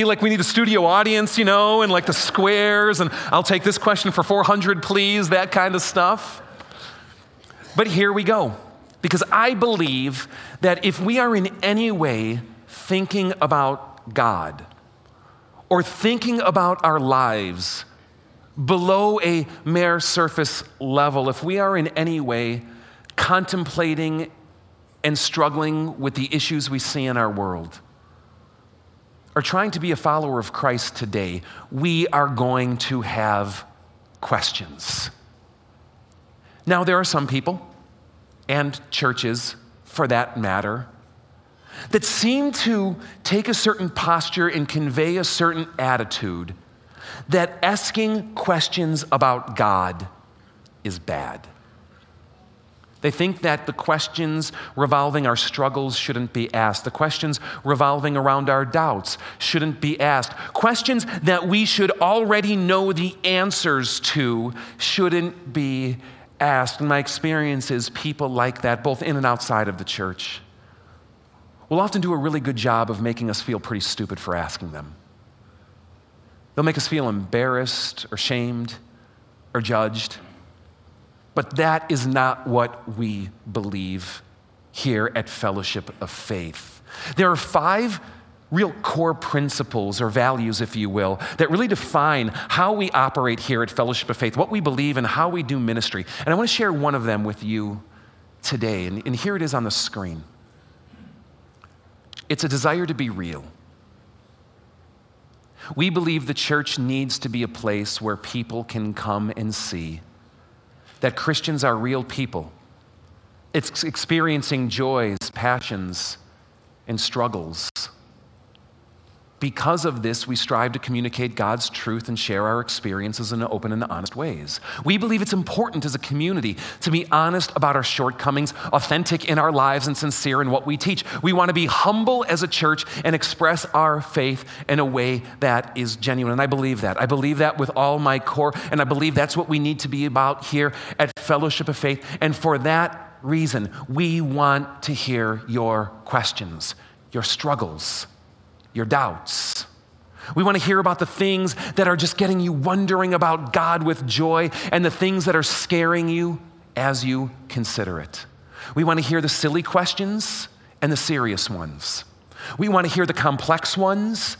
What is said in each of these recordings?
Feel like we need a studio audience, you know, and like the squares, and I'll take this question for 400, please, that kind of stuff. But here we go. Because I believe that if we are in any way thinking about God or thinking about our lives below a mere surface level, if we are in any way contemplating and struggling with the issues we see in our world, or trying to be a follower of Christ today, we are going to have questions. Now, there are some people, and churches for that matter, that seem to take a certain posture and convey a certain attitude that asking questions about God is bad. They think that the questions revolving our struggles shouldn't be asked. The questions revolving around our doubts shouldn't be asked. Questions that we should already know the answers to shouldn't be asked. And my experience is people like that, both in and outside of the church, will often do a really good job of making us feel pretty stupid for asking them. They'll make us feel embarrassed or shamed or judged. But that is not what we believe here at Fellowship of Faith. There are five real core principles or values, if you will, that really define how we operate here at Fellowship of Faith, what we believe, and how we do ministry. And I want to share one of them with you today. And, and here it is on the screen it's a desire to be real. We believe the church needs to be a place where people can come and see that Christians are real people. It's experiencing joys, passions, and struggles. Because of this, we strive to communicate God's truth and share our experiences in open and honest ways. We believe it's important as a community to be honest about our shortcomings, authentic in our lives, and sincere in what we teach. We want to be humble as a church and express our faith in a way that is genuine. And I believe that. I believe that with all my core, and I believe that's what we need to be about here at Fellowship of Faith. And for that reason, we want to hear your questions, your struggles your doubts. We want to hear about the things that are just getting you wondering about God with joy and the things that are scaring you as you consider it. We want to hear the silly questions and the serious ones. We want to hear the complex ones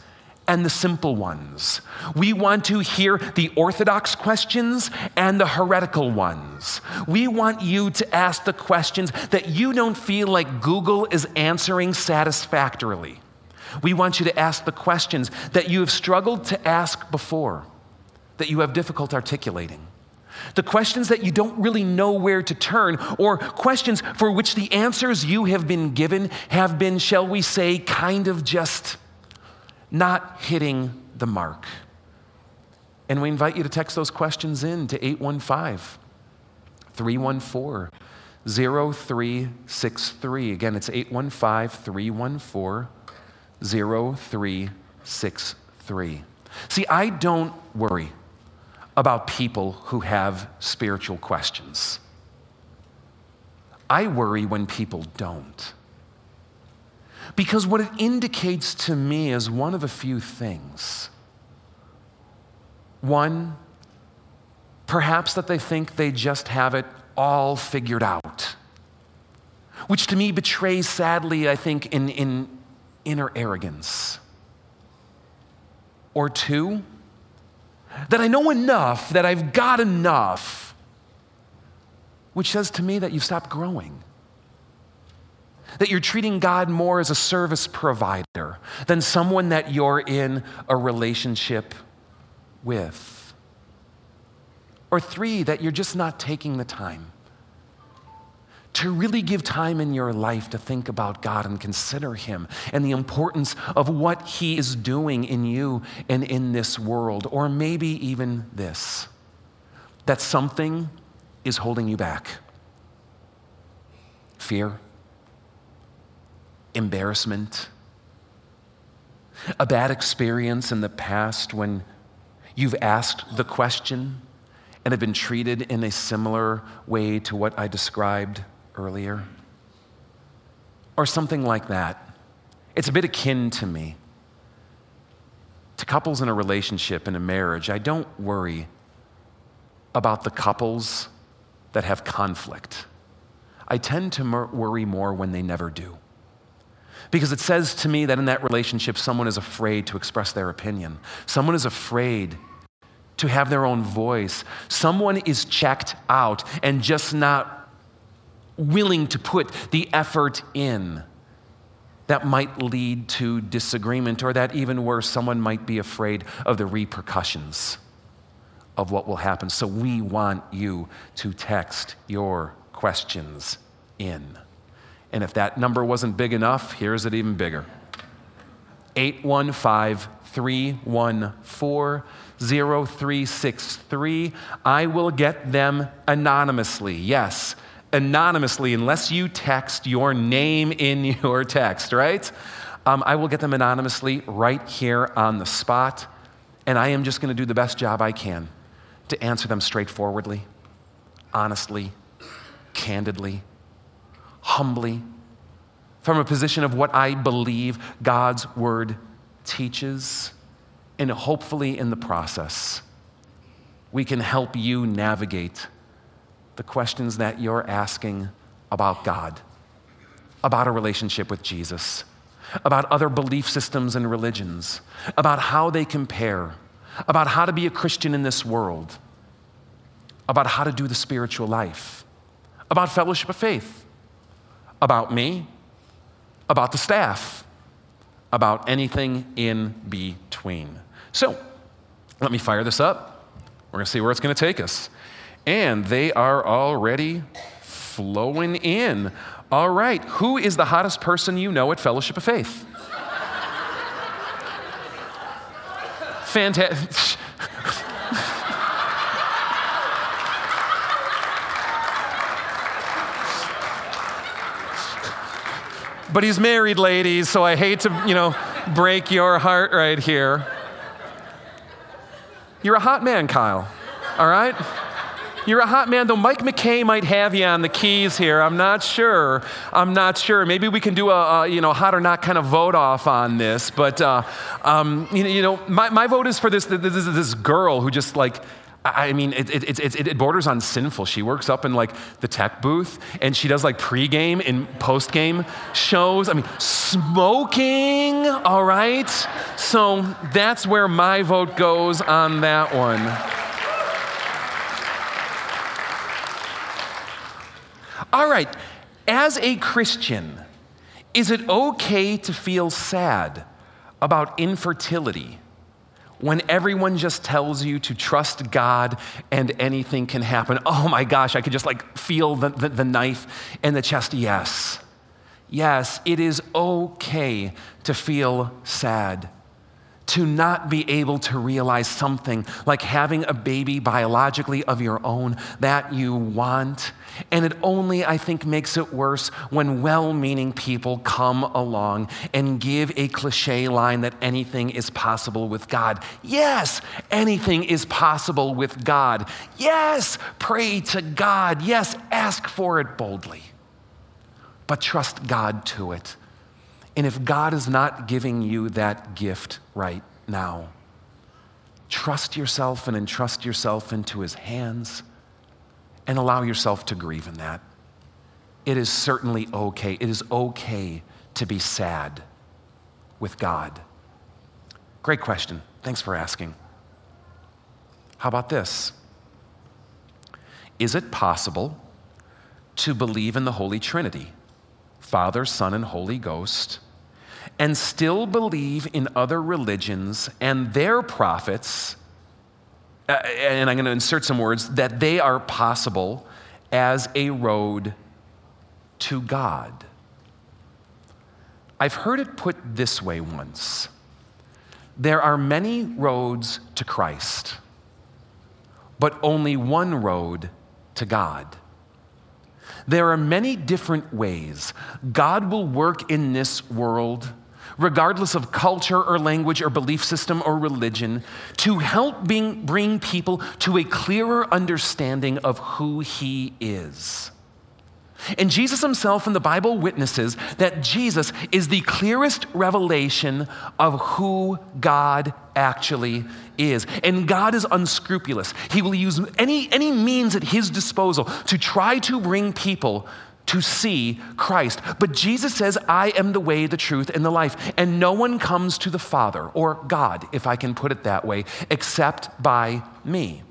and the simple ones. We want to hear the orthodox questions and the heretical ones. We want you to ask the questions that you don't feel like Google is answering satisfactorily. We want you to ask the questions that you have struggled to ask before, that you have difficult articulating. The questions that you don't really know where to turn, or questions for which the answers you have been given have been, shall we say, kind of just not hitting the mark. And we invite you to text those questions in to 815 314 0363. Again, it's 815 314 0363. See, I don't worry about people who have spiritual questions. I worry when people don't. Because what it indicates to me is one of a few things. One, perhaps that they think they just have it all figured out, which to me betrays, sadly, I think, in, in inner arrogance. Or two, that I know enough, that I've got enough, which says to me that you've stopped growing. That you're treating God more as a service provider than someone that you're in a relationship with. Or three, that you're just not taking the time to really give time in your life to think about God and consider Him and the importance of what He is doing in you and in this world. Or maybe even this that something is holding you back fear, embarrassment, a bad experience in the past when you've asked the question and have been treated in a similar way to what I described earlier, or something like that. It's a bit akin to me. to couples in a relationship, in a marriage, I don't worry about the couples that have conflict. I tend to worry more when they never do. Because it says to me that in that relationship, someone is afraid to express their opinion. Someone is afraid to have their own voice. Someone is checked out and just not willing to put the effort in that might lead to disagreement, or that even worse, someone might be afraid of the repercussions of what will happen. So we want you to text your questions in. And if that number wasn't big enough, here's it even bigger 815 314 0363. I will get them anonymously. Yes, anonymously, unless you text your name in your text, right? Um, I will get them anonymously right here on the spot. And I am just going to do the best job I can to answer them straightforwardly, honestly, candidly, humbly, from a position of what I believe God's word teaches. And hopefully, in the process, we can help you navigate the questions that you're asking about God, about a relationship with Jesus, about other belief systems and religions, about how they compare about how to be a Christian in this world, about how to do the spiritual life, about fellowship of faith, about me, about the staff, about anything in between. So, let me fire this up. We're going to see where it's going to take us. And they are already flowing in. All right, who is the hottest person you know at Fellowship of Faith? Fantastic. but he's married, ladies, so I hate to, you know, break your heart right here. You're a hot man, Kyle, all right? You're a hot man, though Mike McKay might have you on the keys here. I'm not sure. I'm not sure. Maybe we can do a, a you know hot or not kind of vote off on this. But uh, um, you know, you know my, my vote is for this, this this girl who just like I mean, it, it, it, it, borders on sinful. She works up in like the tech booth and she does like pregame and postgame shows. I mean, smoking, all right? So that's where my vote goes on that one. All right, as a Christian, is it okay to feel sad about infertility when everyone just tells you to trust God and anything can happen? Oh my gosh, I could just like feel the, the, the knife in the chest. Yes. Yes, it is okay to feel sad to not be able to realize something like having a baby biologically of your own that you want. And it only, I think, makes it worse when well meaning people come along and give a cliche line that anything is possible with God. Yes, anything is possible with God. Yes, pray to God. Yes, ask for it boldly. But trust God to it and if God is not giving you that gift right now, trust yourself and entrust yourself into His hands and allow yourself to grieve in that. It is certainly okay. It is okay to be sad with God. Great question. Thanks for asking. How about this? Is it possible to believe in the Holy Trinity? Father, Son, and Holy Ghost, and still believe in other religions and their prophets, uh, and I'm going to insert some words, that they are possible as a road to God. I've heard it put this way once there are many roads to Christ, but only one road to God. There are many different ways God will work in this world, regardless of culture or language or belief system or religion, to help bring, bring people to a clearer understanding of who He is. And Jesus himself in the Bible witnesses that Jesus is the clearest revelation of who God actually is. And God is unscrupulous. He will use any, any means at his disposal to try to bring people to see Christ. But Jesus says, I am the way, the truth, and the life. And no one comes to the Father, or God, if I can put it that way, except by me.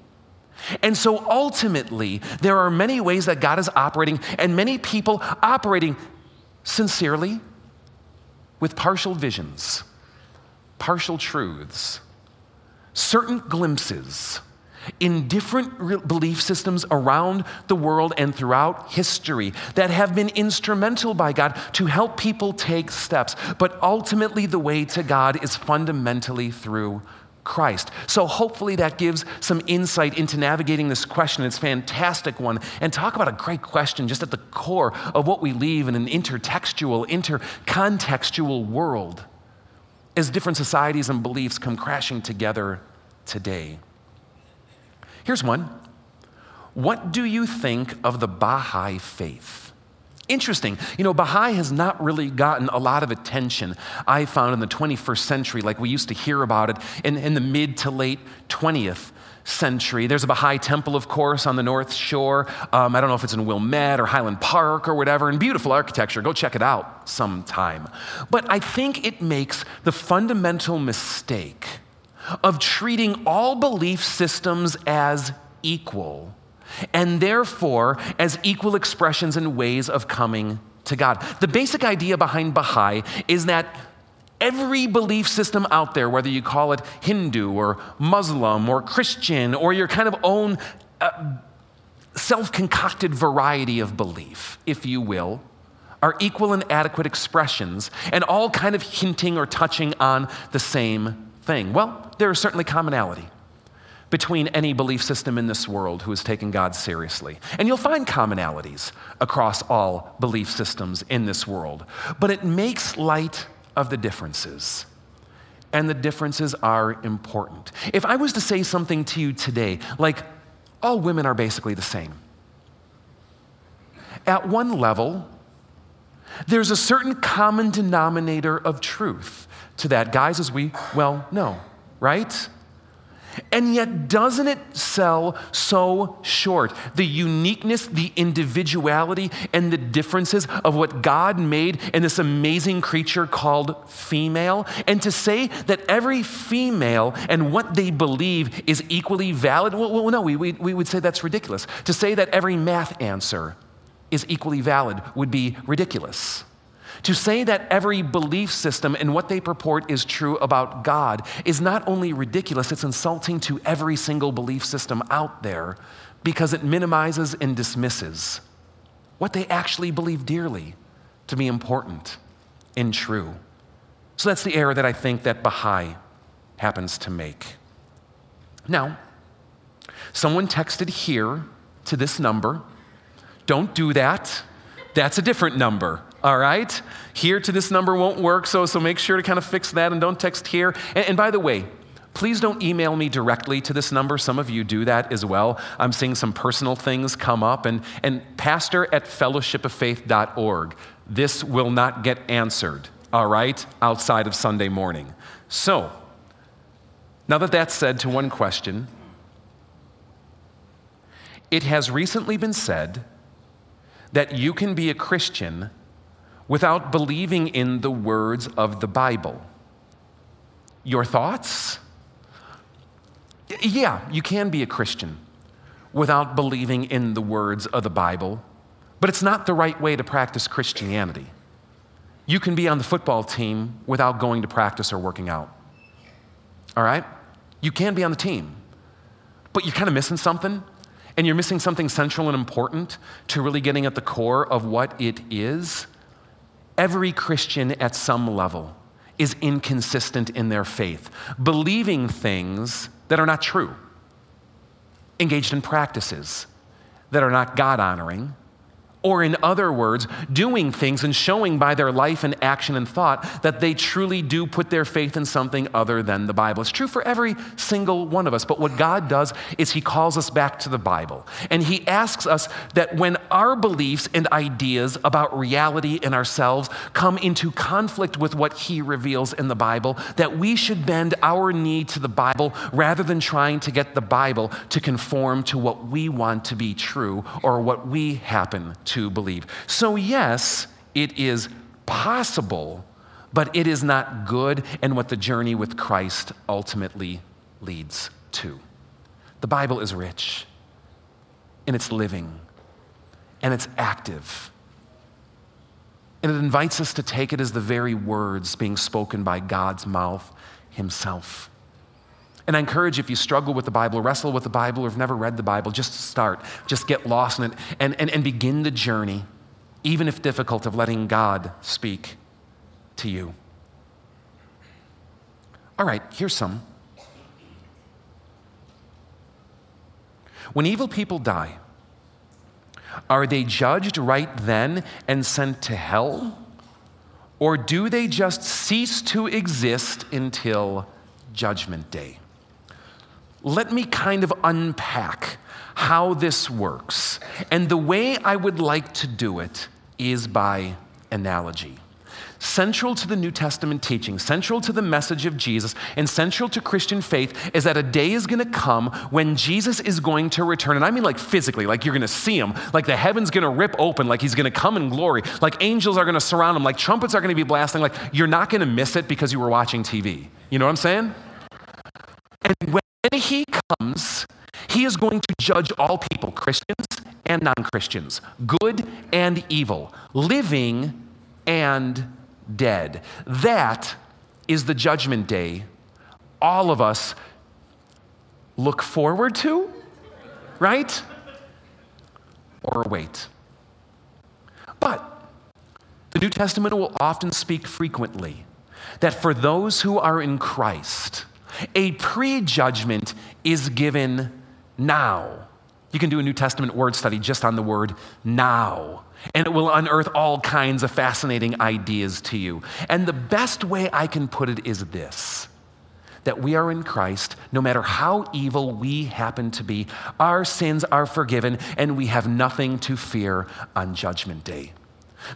And so ultimately, there are many ways that God is operating, and many people operating sincerely with partial visions, partial truths, certain glimpses in different belief systems around the world and throughout history that have been instrumental by God to help people take steps. But ultimately, the way to God is fundamentally through Christ. So hopefully that gives some insight into navigating this question. It's a fantastic one. And talk about a great question just at the core of what we leave in an intertextual, intercontextual world as different societies and beliefs come crashing together today. Here's one. What do you think of the Baha'i faith? Interesting. You know, Baha'i has not really gotten a lot of attention, I found, in the 21st century, like we used to hear about it in, in the mid to late 20th century. There's a Baha'i temple, of course, on the North Shore. Um, I don't know if it's in Wilmette or Highland Park or whatever, and beautiful architecture. Go check it out sometime. But I think it makes the fundamental mistake of treating all belief systems as equal and therefore as equal expressions and ways of coming to God. The basic idea behind Baha'i is that every belief system out there, whether you call it Hindu or Muslim or Christian or your kind of own uh, self concocted variety of belief, if you will, are equal and adequate expressions and all kind of hinting or touching on the same thing. Well, there is certainly commonality between any belief system in this world who has taken God seriously. And you'll find commonalities across all belief systems in this world. But it makes light of the differences. And the differences are important. If I was to say something to you today, like, all women are basically the same, at one level, there's a certain common denominator of truth to that. Guys, as we well know, right? And yet, doesn't it sell so short? The uniqueness, the individuality, and the differences of what God made in this amazing creature called female. And to say that every female and what they believe is equally valid, well, no, we, we, we would say that's ridiculous. To say that every math answer is equally valid would be ridiculous. To say that every belief system and what they purport is true about God is not only ridiculous, it's insulting to every single belief system out there because it minimizes and dismisses what they actually believe dearly to be important and true. So that's the error that I think that Baha'i happens to make. Now, someone texted here to this number. Don't do that. That's a different number all right? Here to this number won't work, so, so make sure to kind of fix that and don't text here. And, and by the way, please don't email me directly to this number. Some of you do that as well. I'm seeing some personal things come up. And, and pastor at fellowshipoffaith.org, this will not get answered, all right, outside of Sunday morning. So, now that that's said to one question, it has recently been said that you can be a Christian without believing in the words of the Bible. Your thoughts? Yeah, you can be a Christian without believing in the words of the Bible, but it's not the right way to practice Christianity. You can be on the football team without going to practice or working out. All right? You can be on the team, but you're kind of missing something, and you're missing something central and important to really getting at the core of what it is Every Christian at some level is inconsistent in their faith, believing things that are not true, engaged in practices that are not God honoring, Or, in other words, doing things and showing by their life and action and thought that they truly do put their faith in something other than the Bible. It's true for every single one of us. But what God does is He calls us back to the Bible. And He asks us that when our beliefs and ideas about reality and ourselves come into conflict with what He reveals in the Bible, that we should bend our knee to the Bible rather than trying to get the Bible to conform to what we want to be true or what we happen to to believe. So, yes, it is possible, but it is not good and what the journey with Christ ultimately leads to. The Bible is rich, and it's living, and it's active. And it invites us to take it as the very words being spoken by God's mouth Himself. And I encourage if you struggle with the Bible, wrestle with the Bible, or have never read the Bible, just start. Just get lost in it and, and, and begin the journey, even if difficult, of letting God speak to you. All right, here's some. When evil people die, are they judged right then and sent to hell? Or do they just cease to exist until Judgment Day? Let me kind of unpack how this works. And the way I would like to do it is by analogy. Central to the New Testament teaching, central to the message of Jesus, and central to Christian faith is that a day is going to come when Jesus is going to return. And I mean, like physically, like you're going to see him, like the heaven's going to rip open, like he's going to come in glory, like angels are going to surround him, like trumpets are going to be blasting, like you're not going to miss it because you were watching TV. You know what I'm saying? And when when he comes, he is going to judge all people, Christians and non Christians, good and evil, living and dead. That is the judgment day all of us look forward to, right? Or await. But the New Testament will often speak frequently that for those who are in Christ, a prejudgment is given now. You can do a New Testament word study just on the word now, and it will unearth all kinds of fascinating ideas to you. And the best way I can put it is this that we are in Christ, no matter how evil we happen to be, our sins are forgiven, and we have nothing to fear on Judgment Day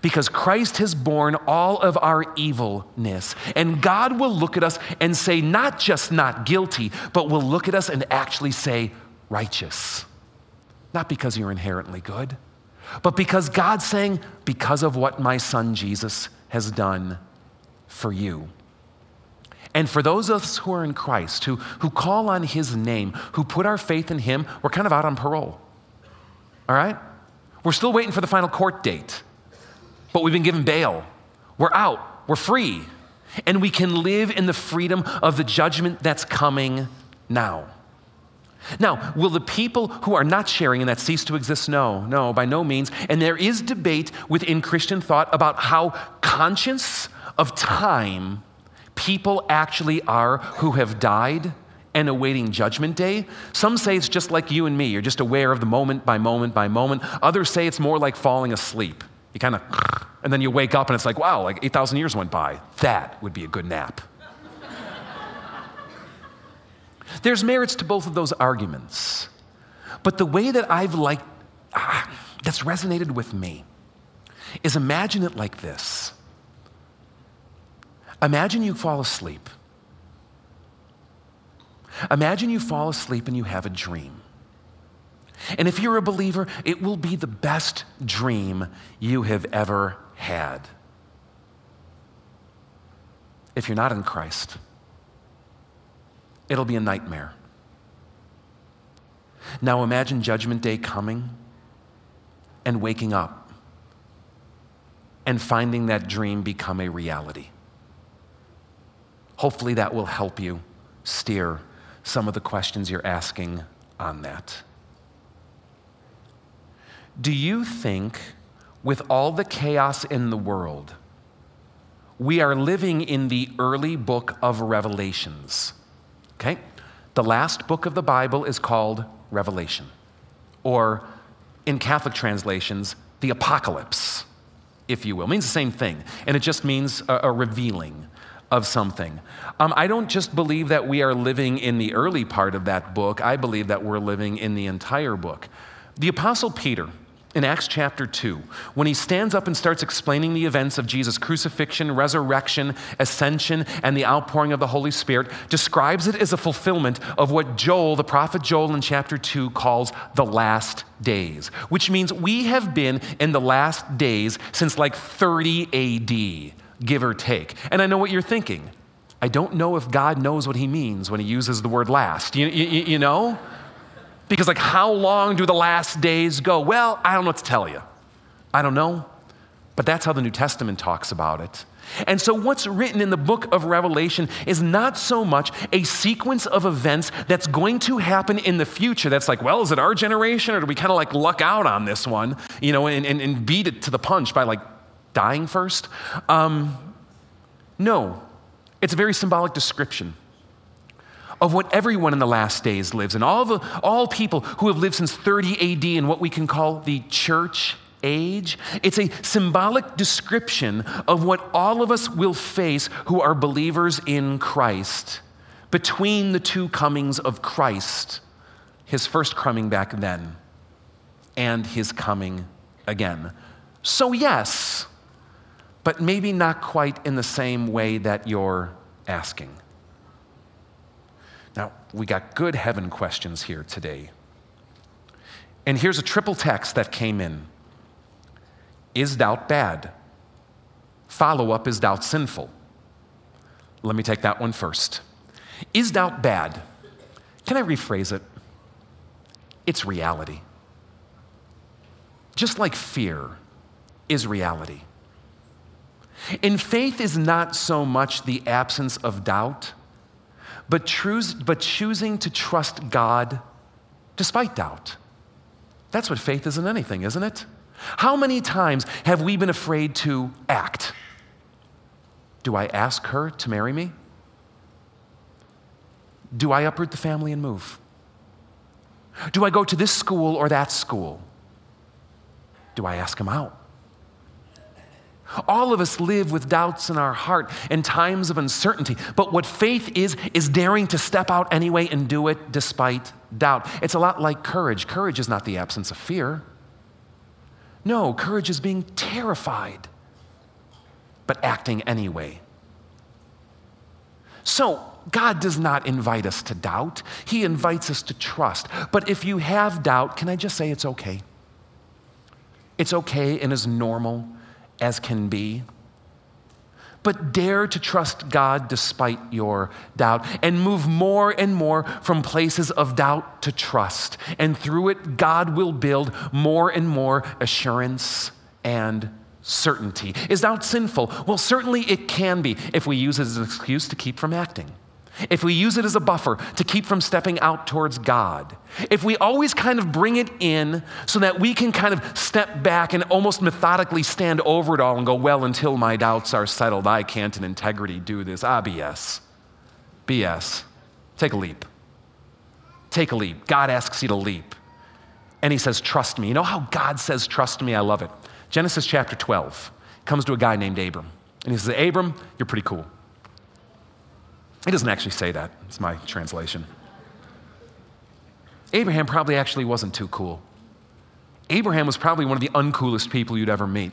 because Christ has borne all of our evilness. And God will look at us and say, not just not guilty, but will look at us and actually say, righteous. Not because you're inherently good, but because God's saying, because of what my son Jesus has done for you. And for those of us who are in Christ, who, who call on his name, who put our faith in him, we're kind of out on parole. All right? We're still waiting for the final court date but we've been given bail. We're out, we're free, and we can live in the freedom of the judgment that's coming now. Now, will the people who are not sharing in that cease to exist? No, no, by no means. And there is debate within Christian thought about how conscious of time people actually are who have died and awaiting judgment day. Some say it's just like you and me, you're just aware of the moment by moment by moment. Others say it's more like falling asleep. You kind of, and then you wake up and it's like, wow, like 8,000 years went by. That would be a good nap. There's merits to both of those arguments. But the way that I've liked, ah, that's resonated with me, is imagine it like this. Imagine you fall asleep. Imagine you fall asleep and you have a dream. And if you're a believer, it will be the best dream you have ever had. If you're not in Christ, it'll be a nightmare. Now imagine Judgment Day coming and waking up and finding that dream become a reality. Hopefully, that will help you steer some of the questions you're asking on that. Do you think, with all the chaos in the world, we are living in the early book of Revelations? Okay? The last book of the Bible is called Revelation, or in Catholic translations, the apocalypse, if you will. It means the same thing, and it just means a, a revealing of something. Um, I don't just believe that we are living in the early part of that book, I believe that we're living in the entire book. The Apostle Peter, in Acts chapter 2, when he stands up and starts explaining the events of Jesus' crucifixion, resurrection, ascension, and the outpouring of the Holy Spirit, describes it as a fulfillment of what Joel, the prophet Joel in chapter 2, calls the last days, which means we have been in the last days since like 30 AD, give or take. And I know what you're thinking. I don't know if God knows what he means when he uses the word last. You, you, you know? Because, like, how long do the last days go? Well, I don't know what to tell you. I don't know. But that's how the New Testament talks about it. And so, what's written in the book of Revelation is not so much a sequence of events that's going to happen in the future. That's like, well, is it our generation or do we kind of like luck out on this one, you know, and, and, and beat it to the punch by like dying first? Um, no, it's a very symbolic description of what everyone in the last days lives and All, the, all people who have lived since 30 AD in what we can call the church age. It's a symbolic description of what all of us will face who are believers in Christ between the two comings of Christ, his first coming back then and his coming again. So, yes, but maybe not quite in the same way that you're asking. Now, we got good heaven questions here today. And here's a triple text that came in Is doubt bad? Follow up Is doubt sinful? Let me take that one first. Is doubt bad? Can I rephrase it? It's reality. Just like fear is reality. And faith is not so much the absence of doubt but, choose, but choosing to trust God despite doubt. That's what faith is in anything, isn't it? How many times have we been afraid to act? Do I ask her to marry me? Do I uproot the family and move? Do I go to this school or that school? Do I ask him out? All of us live with doubts in our heart and times of uncertainty. But what faith is, is daring to step out anyway and do it despite doubt. It's a lot like courage. Courage is not the absence of fear. No, courage is being terrified, but acting anyway. So, God does not invite us to doubt, He invites us to trust. But if you have doubt, can I just say it's okay? It's okay and is normal as can be. But dare to trust God despite your doubt and move more and more from places of doubt to trust. And through it, God will build more and more assurance and certainty. Is doubt sinful? Well, certainly it can be if we use it as an excuse to keep from acting if we use it as a buffer to keep from stepping out towards God, if we always kind of bring it in so that we can kind of step back and almost methodically stand over it all and go, well, until my doubts are settled, I can't in integrity do this. Ah, BS. BS. Take a leap. Take a leap. God asks you to leap. And he says, trust me. You know how God says, trust me? I love it. Genesis chapter 12 comes to a guy named Abram. And he says, Abram, you're pretty cool. He doesn't actually say that, it's my translation. Abraham probably actually wasn't too cool. Abraham was probably one of the uncoolest people you'd ever meet.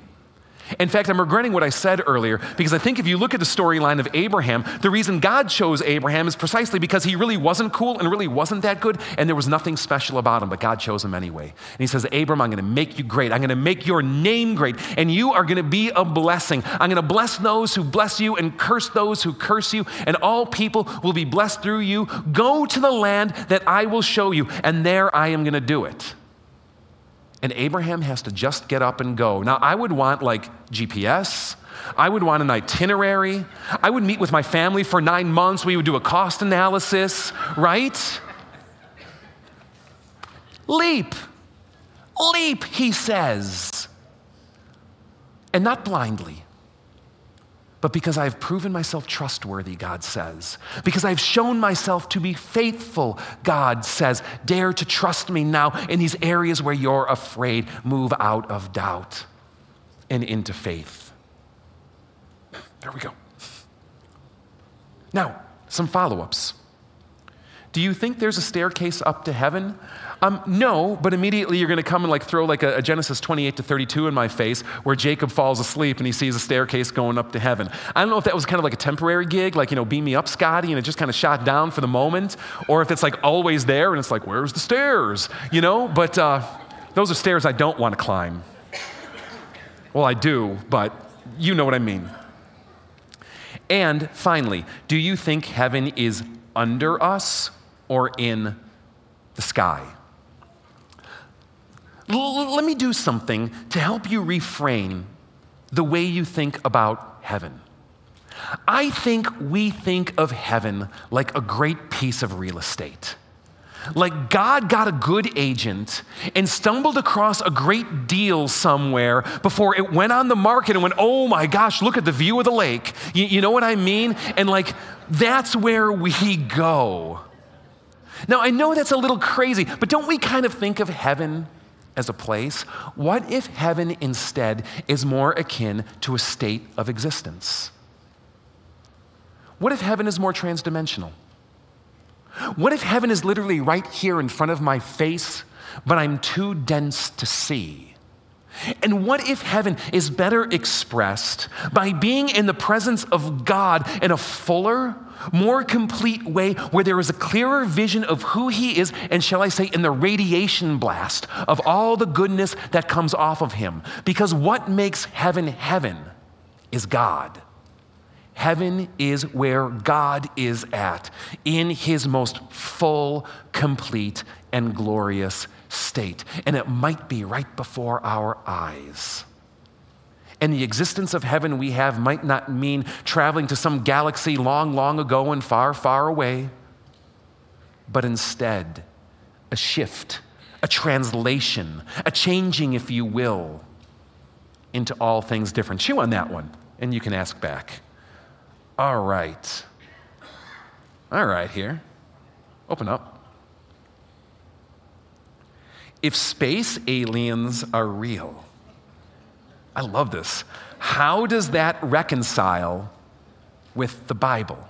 In fact, I'm regretting what I said earlier because I think if you look at the storyline of Abraham, the reason God chose Abraham is precisely because he really wasn't cool and really wasn't that good, and there was nothing special about him, but God chose him anyway. And he says, Abram, I'm going to make you great. I'm going to make your name great, and you are going to be a blessing. I'm going to bless those who bless you and curse those who curse you, and all people will be blessed through you. Go to the land that I will show you, and there I am going to do it and Abraham has to just get up and go. Now, I would want like GPS. I would want an itinerary. I would meet with my family for nine months. We would do a cost analysis, right? Leap. Leap, he says. And not blindly, but because I've proven myself trustworthy, God says. Because I've shown myself to be faithful, God says. Dare to trust me now in these areas where you're afraid. Move out of doubt and into faith. There we go. Now, some follow ups. Do you think there's a staircase up to heaven? Um, no, but immediately you're going to come and like throw like a, a, Genesis 28 to 32 in my face where Jacob falls asleep and he sees a staircase going up to heaven. I don't know if that was kind of like a temporary gig, like, you know, beam me up, Scotty, and it just kind of shot down for the moment, or if it's like always there and it's like, where's the stairs? You know, but uh, those are stairs I don't want to climb. Well, I do, but you know what I mean. And finally, do you think heaven is under us or in the sky? L- let me do something to help you reframe the way you think about heaven. I think we think of heaven like a great piece of real estate. Like God got a good agent and stumbled across a great deal somewhere before it went on the market and went, oh my gosh, look at the view of the lake. You, you know what I mean? And like, that's where we go. Now, I know that's a little crazy, but don't we kind of think of heaven as a place? What if heaven instead is more akin to a state of existence? What if heaven is more transdimensional? What if heaven is literally right here in front of my face, but I'm too dense to see? And what if heaven is better expressed by being in the presence of God in a fuller, more complete way where there is a clearer vision of who He is, and shall I say, in the radiation blast of all the goodness that comes off of Him? Because what makes heaven heaven is God. Heaven is where God is at in his most full, complete, and glorious state. And it might be right before our eyes. And the existence of heaven we have might not mean traveling to some galaxy long, long ago and far, far away, but instead, a shift, a translation, a changing, if you will, into all things different. Chew on that one, and you can ask back. All right. All right, here. Open up. If space aliens are real, I love this. How does that reconcile with the Bible?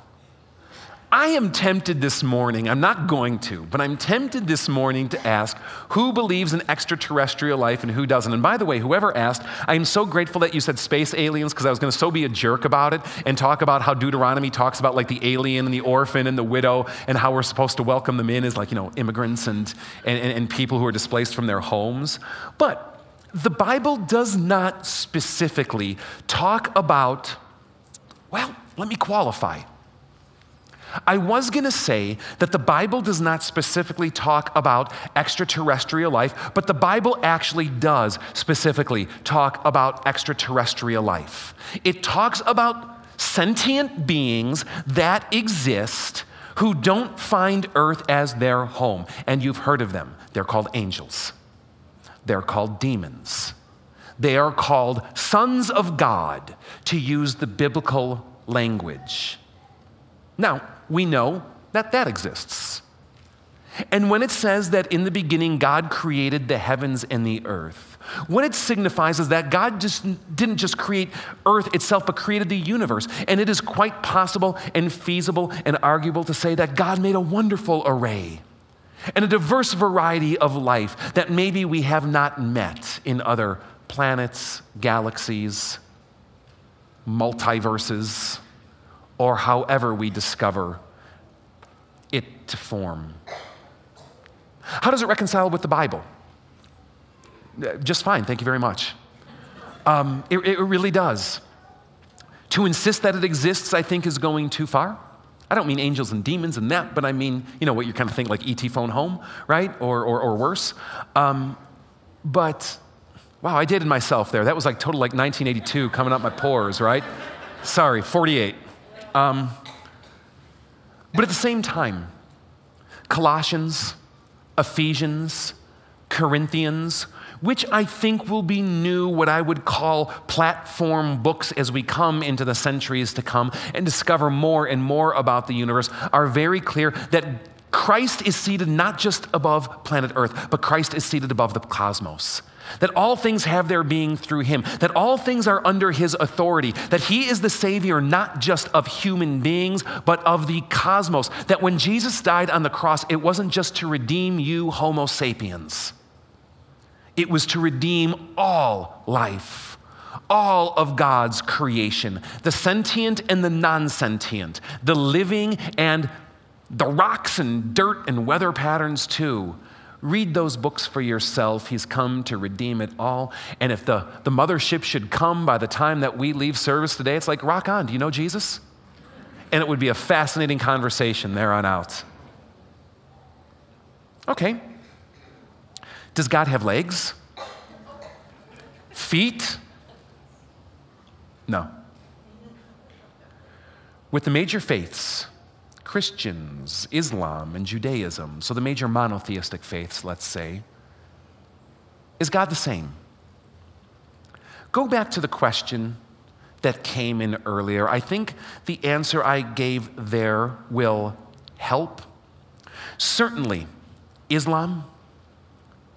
I am tempted this morning, I'm not going to, but I'm tempted this morning to ask who believes in extraterrestrial life and who doesn't. And by the way, whoever asked, I am so grateful that you said space aliens because I was going to so be a jerk about it and talk about how Deuteronomy talks about like the alien and the orphan and the widow and how we're supposed to welcome them in as like, you know, immigrants and, and, and people who are displaced from their homes. But the Bible does not specifically talk about, well, let me qualify. I was going to say that the Bible does not specifically talk about extraterrestrial life, but the Bible actually does specifically talk about extraterrestrial life. It talks about sentient beings that exist who don't find earth as their home. And you've heard of them. They're called angels, they're called demons. They are called sons of God, to use the biblical language. Now, we know that that exists. And when it says that in the beginning God created the heavens and the earth, what it signifies is that God just didn't just create earth itself, but created the universe. And it is quite possible and feasible and arguable to say that God made a wonderful array and a diverse variety of life that maybe we have not met in other planets, galaxies, multiverses or however we discover it to form. How does it reconcile with the Bible? Uh, just fine, thank you very much. Um, it, it really does. To insist that it exists, I think, is going too far. I don't mean angels and demons and that, but I mean, you know, what you kind of think like ET phone home, right? Or, or, or worse. Um, but, wow, I dated myself there. That was like total like 1982 coming up my pores, right? Sorry, 48. Um, but at the same time, Colossians, Ephesians, Corinthians, which I think will be new, what I would call platform books as we come into the centuries to come and discover more and more about the universe, are very clear that Christ is seated not just above planet Earth, but Christ is seated above the cosmos. That all things have their being through him, that all things are under his authority, that he is the Savior not just of human beings, but of the cosmos. That when Jesus died on the cross, it wasn't just to redeem you, Homo sapiens, it was to redeem all life, all of God's creation, the sentient and the non sentient, the living and the rocks and dirt and weather patterns too. Read those books for yourself. He's come to redeem it all. And if the, the mothership should come by the time that we leave service today, it's like, rock on. Do you know Jesus? And it would be a fascinating conversation there on out. Okay. Does God have legs? Feet? No. With the major faiths, Christians, Islam, and Judaism, so the major monotheistic faiths, let's say, is God the same? Go back to the question that came in earlier. I think the answer I gave there will help. Certainly, Islam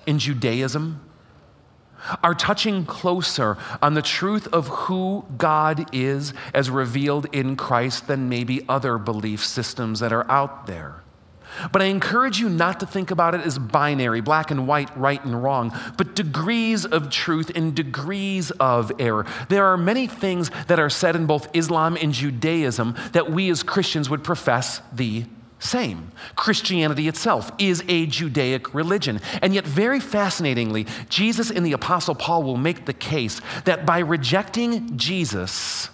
and Judaism are touching closer on the truth of who God is as revealed in Christ than maybe other belief systems that are out there. But I encourage you not to think about it as binary, black and white, right and wrong, but degrees of truth and degrees of error. There are many things that are said in both Islam and Judaism that we as Christians would profess the same. Christianity itself is a Judaic religion. And yet, very fascinatingly, Jesus and the Apostle Paul will make the case that by rejecting Jesus,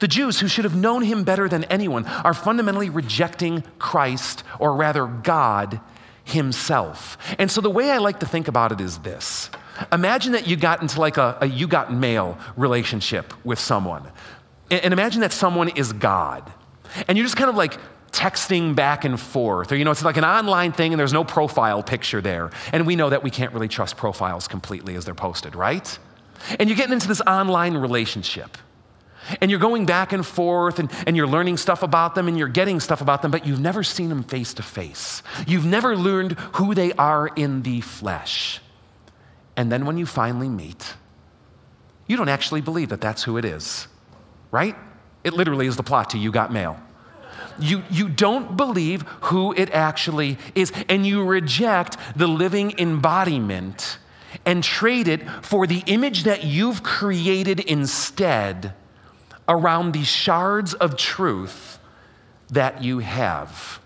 the Jews, who should have known him better than anyone, are fundamentally rejecting Christ, or rather, God himself. And so, the way I like to think about it is this Imagine that you got into like a, a you got mail relationship with someone. And imagine that someone is God. And you're just kind of like texting back and forth. Or, you know, it's like an online thing and there's no profile picture there. And we know that we can't really trust profiles completely as they're posted, right? And you're getting into this online relationship. And you're going back and forth and, and you're learning stuff about them and you're getting stuff about them, but you've never seen them face to face. You've never learned who they are in the flesh. And then when you finally meet, you don't actually believe that that's who it is, right? It literally is the plot to You Got Mail you, you don't believe who it actually is, and you reject the living embodiment and trade it for the image that you've created instead around these shards of truth that you have.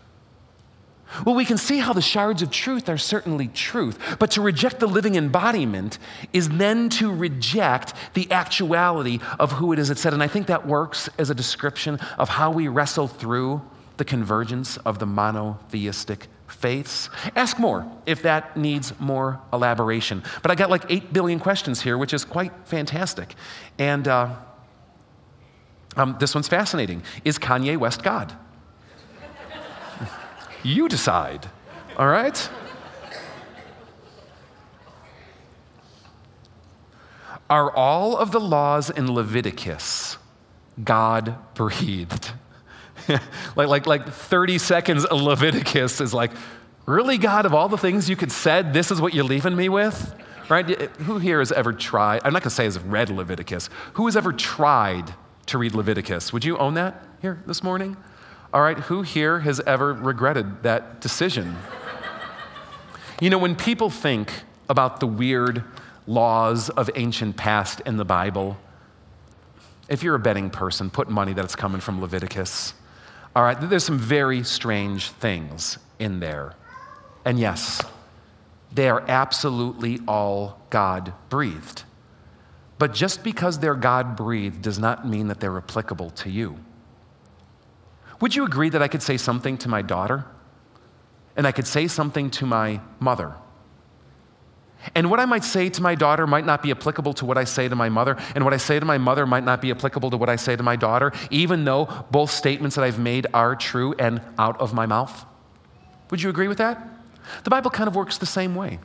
Well, we can see how the shards of truth are certainly truth, but to reject the living embodiment is then to reject the actuality of who it is it said. And I think that works as a description of how we wrestle through the convergence of the monotheistic faiths. Ask more if that needs more elaboration. But I got like 8 billion questions here, which is quite fantastic. And uh, um, this one's fascinating Is Kanye West God? You decide, all right? Are all of the laws in Leviticus God breathed? like, like, like 30 seconds of Leviticus is like, really, God, of all the things you could said, this is what you're leaving me with? Right? Who here has ever tried? I'm not going to say has read Leviticus. Who has ever tried to read Leviticus? Would you own that here this morning? All right, who here has ever regretted that decision? you know, when people think about the weird laws of ancient past in the Bible, if you're a betting person, put money that it's coming from Leviticus. All right, there's some very strange things in there. And yes, they are absolutely all God breathed. But just because they're God breathed does not mean that they're applicable to you. Would you agree that I could say something to my daughter? And I could say something to my mother? And what I might say to my daughter might not be applicable to what I say to my mother, and what I say to my mother might not be applicable to what I say to my daughter, even though both statements that I've made are true and out of my mouth. Would you agree with that? The Bible kind of works the same way.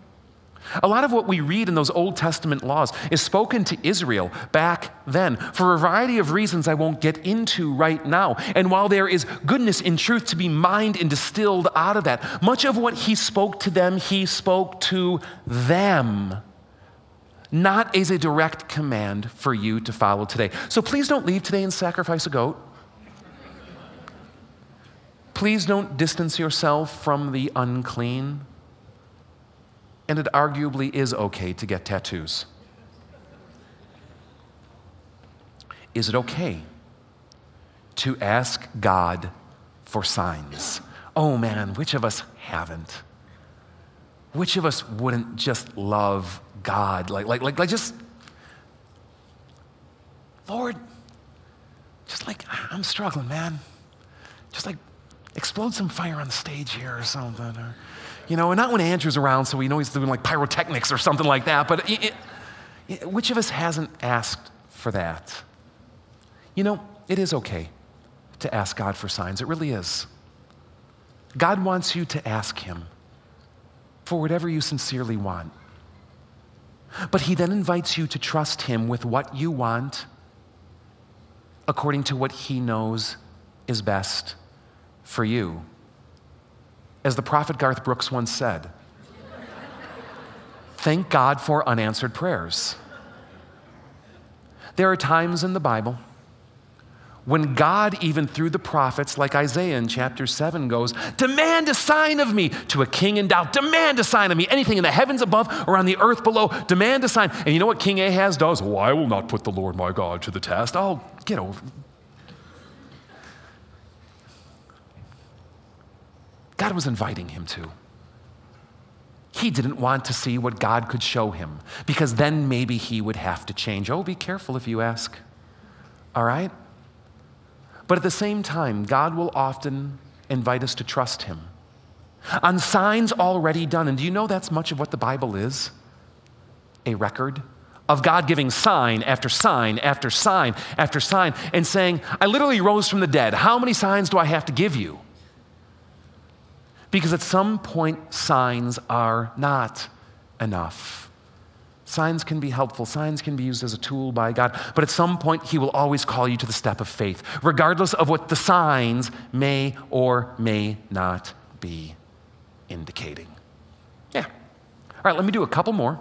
A lot of what we read in those Old Testament laws is spoken to Israel back then for a variety of reasons I won't get into right now. And while there is goodness in truth to be mined and distilled out of that, much of what he spoke to them, he spoke to them, not as a direct command for you to follow today. So please don't leave today and sacrifice a goat. Please don't distance yourself from the unclean and it arguably is okay to get tattoos. Is it okay to ask God for signs? Oh man, which of us haven't? Which of us wouldn't just love God? Like, like, like, like just, Lord, just like, I'm struggling, man. Just like, explode some fire on the stage here or something. Or, you know, and not when Andrew's around, so we know he's doing like pyrotechnics or something like that. But it, it, which of us hasn't asked for that? You know, it is okay to ask God for signs. It really is. God wants you to ask Him for whatever you sincerely want. But He then invites you to trust Him with what you want according to what He knows is best for you. As the prophet Garth Brooks once said, thank God for unanswered prayers. There are times in the Bible when God, even through the prophets, like Isaiah in chapter 7, goes, Demand a sign of me to a king in doubt. Demand a sign of me. Anything in the heavens above or on the earth below, demand a sign. And you know what King Ahaz does? Oh, I will not put the Lord my God to the test. Oh, get over. God was inviting him to. He didn't want to see what God could show him because then maybe he would have to change. Oh, be careful if you ask. All right? But at the same time, God will often invite us to trust him on signs already done. And do you know that's much of what the Bible is? A record of God giving sign after sign after sign after sign and saying, I literally rose from the dead. How many signs do I have to give you? Because at some point, signs are not enough. Signs can be helpful, signs can be used as a tool by God, but at some point, He will always call you to the step of faith, regardless of what the signs may or may not be indicating. Yeah. All right, let me do a couple more,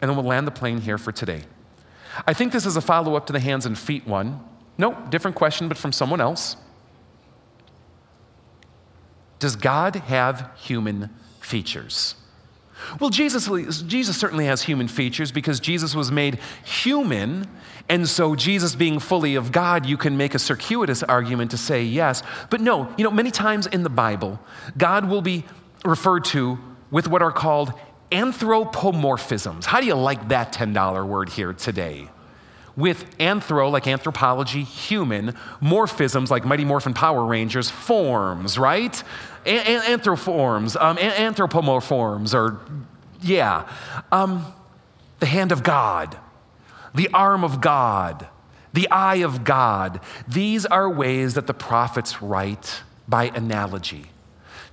and then we'll land the plane here for today. I think this is a follow up to the hands and feet one. No, different question, but from someone else. Does God have human features? Well, Jesus, Jesus certainly has human features because Jesus was made human. And so, Jesus being fully of God, you can make a circuitous argument to say yes. But no, you know, many times in the Bible, God will be referred to with what are called anthropomorphisms. How do you like that $10 word here today? With anthro, like anthropology, human, morphisms, like Mighty Morphin Power Rangers, forms, right? A- anthroforms, um, anthropomorphisms, or yeah. Um, the hand of God, the arm of God, the eye of God. These are ways that the prophets write by analogy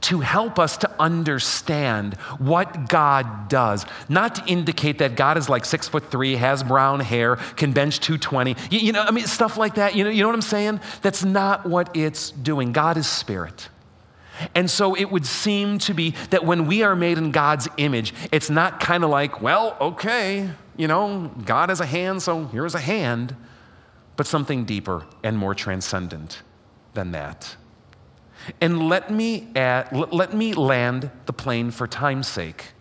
to help us to understand what God does, not to indicate that God is like six foot three, has brown hair, can bench 220. You, you know, I mean, stuff like that. You know, you know what I'm saying? That's not what it's doing. God is spirit. And so it would seem to be that when we are made in God's image, it's not kind of like, well, okay, you know, God has a hand, so here's a hand, but something deeper and more transcendent than that. And let me, add, let me land the plane for time's sake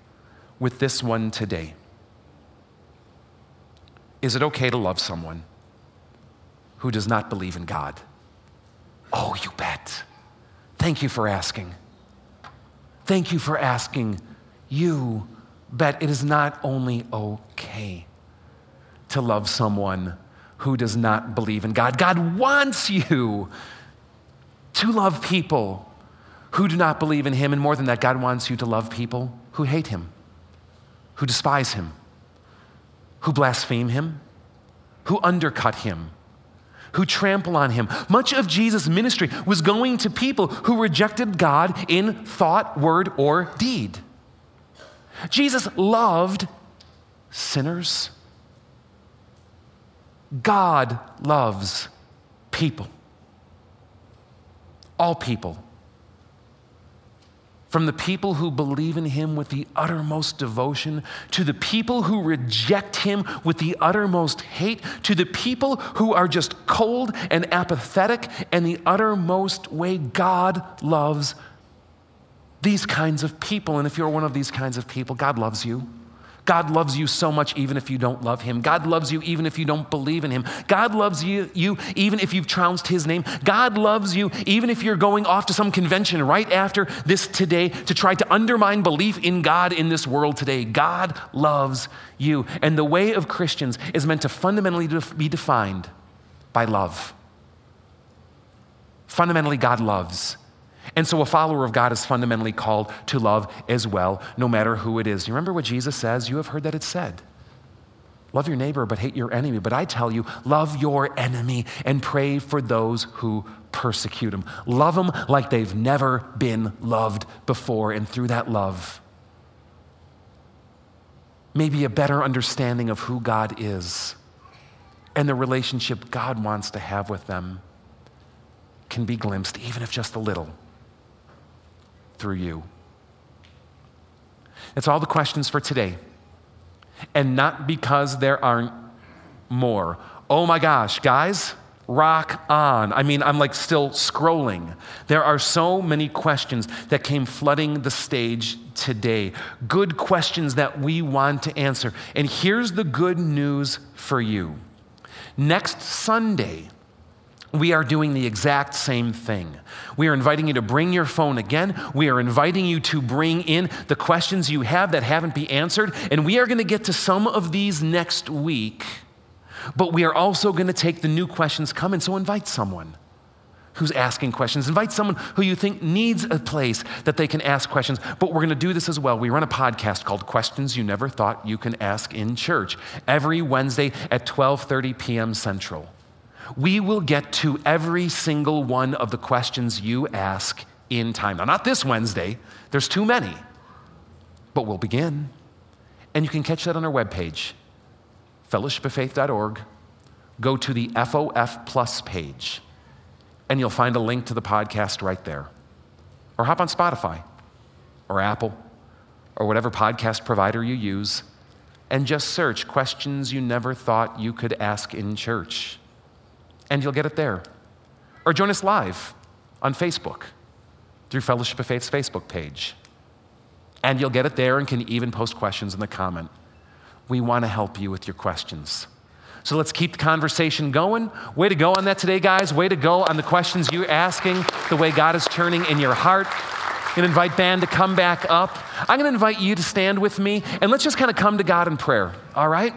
with this one today. Is it okay to love someone who does not believe in God? Oh, you bet. Thank you for asking. Thank you for asking. You bet it is not only okay to love someone who does not believe in God, God wants you to love people who do not believe in Him. And more than that, God wants you to love people who hate Him, who despise Him, who blaspheme Him, who undercut Him, who trample on Him. Much of Jesus' ministry was going to people who rejected God in thought, word, or deed. Jesus loved sinners. God loves people. All people. From the people who believe in him with the uttermost devotion, to the people who reject him with the uttermost hate, to the people who are just cold and apathetic, and the uttermost way God loves these kinds of people. And if you're one of these kinds of people, God loves you. God loves you so much even if you don't love him. God loves you even if you don't believe in him. God loves you, you even if you've trounced his name. God loves you even if you're going off to some convention right after this today to try to undermine belief in God in this world today. God loves you. And the way of Christians is meant to fundamentally be defined by love. Fundamentally, God loves. And so a follower of God is fundamentally called to love as well, no matter who it is. You remember what Jesus says? You have heard that it said. Love your neighbor, but hate your enemy. But I tell you, love your enemy and pray for those who persecute them. Love them like they've never been loved before. And through that love, maybe a better understanding of who God is and the relationship God wants to have with them can be glimpsed, even if just a little through you. That's all the questions for today. And not because there aren't more. Oh my gosh, guys, rock on. I mean, I'm like still scrolling. There are so many questions that came flooding the stage today. Good questions that we want to answer. And here's the good news for you. Next Sunday, we are doing the exact same thing. We are inviting you to bring your phone again. We are inviting you to bring in the questions you have that haven't been answered. And we are going to get to some of these next week. But we are also going to take the new questions coming. So invite someone who's asking questions. Invite someone who you think needs a place that they can ask questions. But we're going to do this as well. We run a podcast called Questions You Never Thought You Can Ask in Church every Wednesday at 12:30 p.m. Central we will get to every single one of the questions you ask in time. Now, not this Wednesday, there's too many, but we'll begin. And you can catch that on our webpage, fellowshipoffaith.org. Go to the FOF Plus page, and you'll find a link to the podcast right there. Or hop on Spotify or Apple or whatever podcast provider you use and just search questions you never thought you could ask in church and you'll get it there. Or join us live on Facebook through Fellowship of Faith's Facebook page. And you'll get it there and can even post questions in the comment. We want to help you with your questions. So let's keep the conversation going. Way to go on that today, guys. Way to go on the questions you're asking, the way God is turning in your heart. I'm going to invite band to come back up. I'm going to invite you to stand with me and let's just kind of come to God in prayer, all right?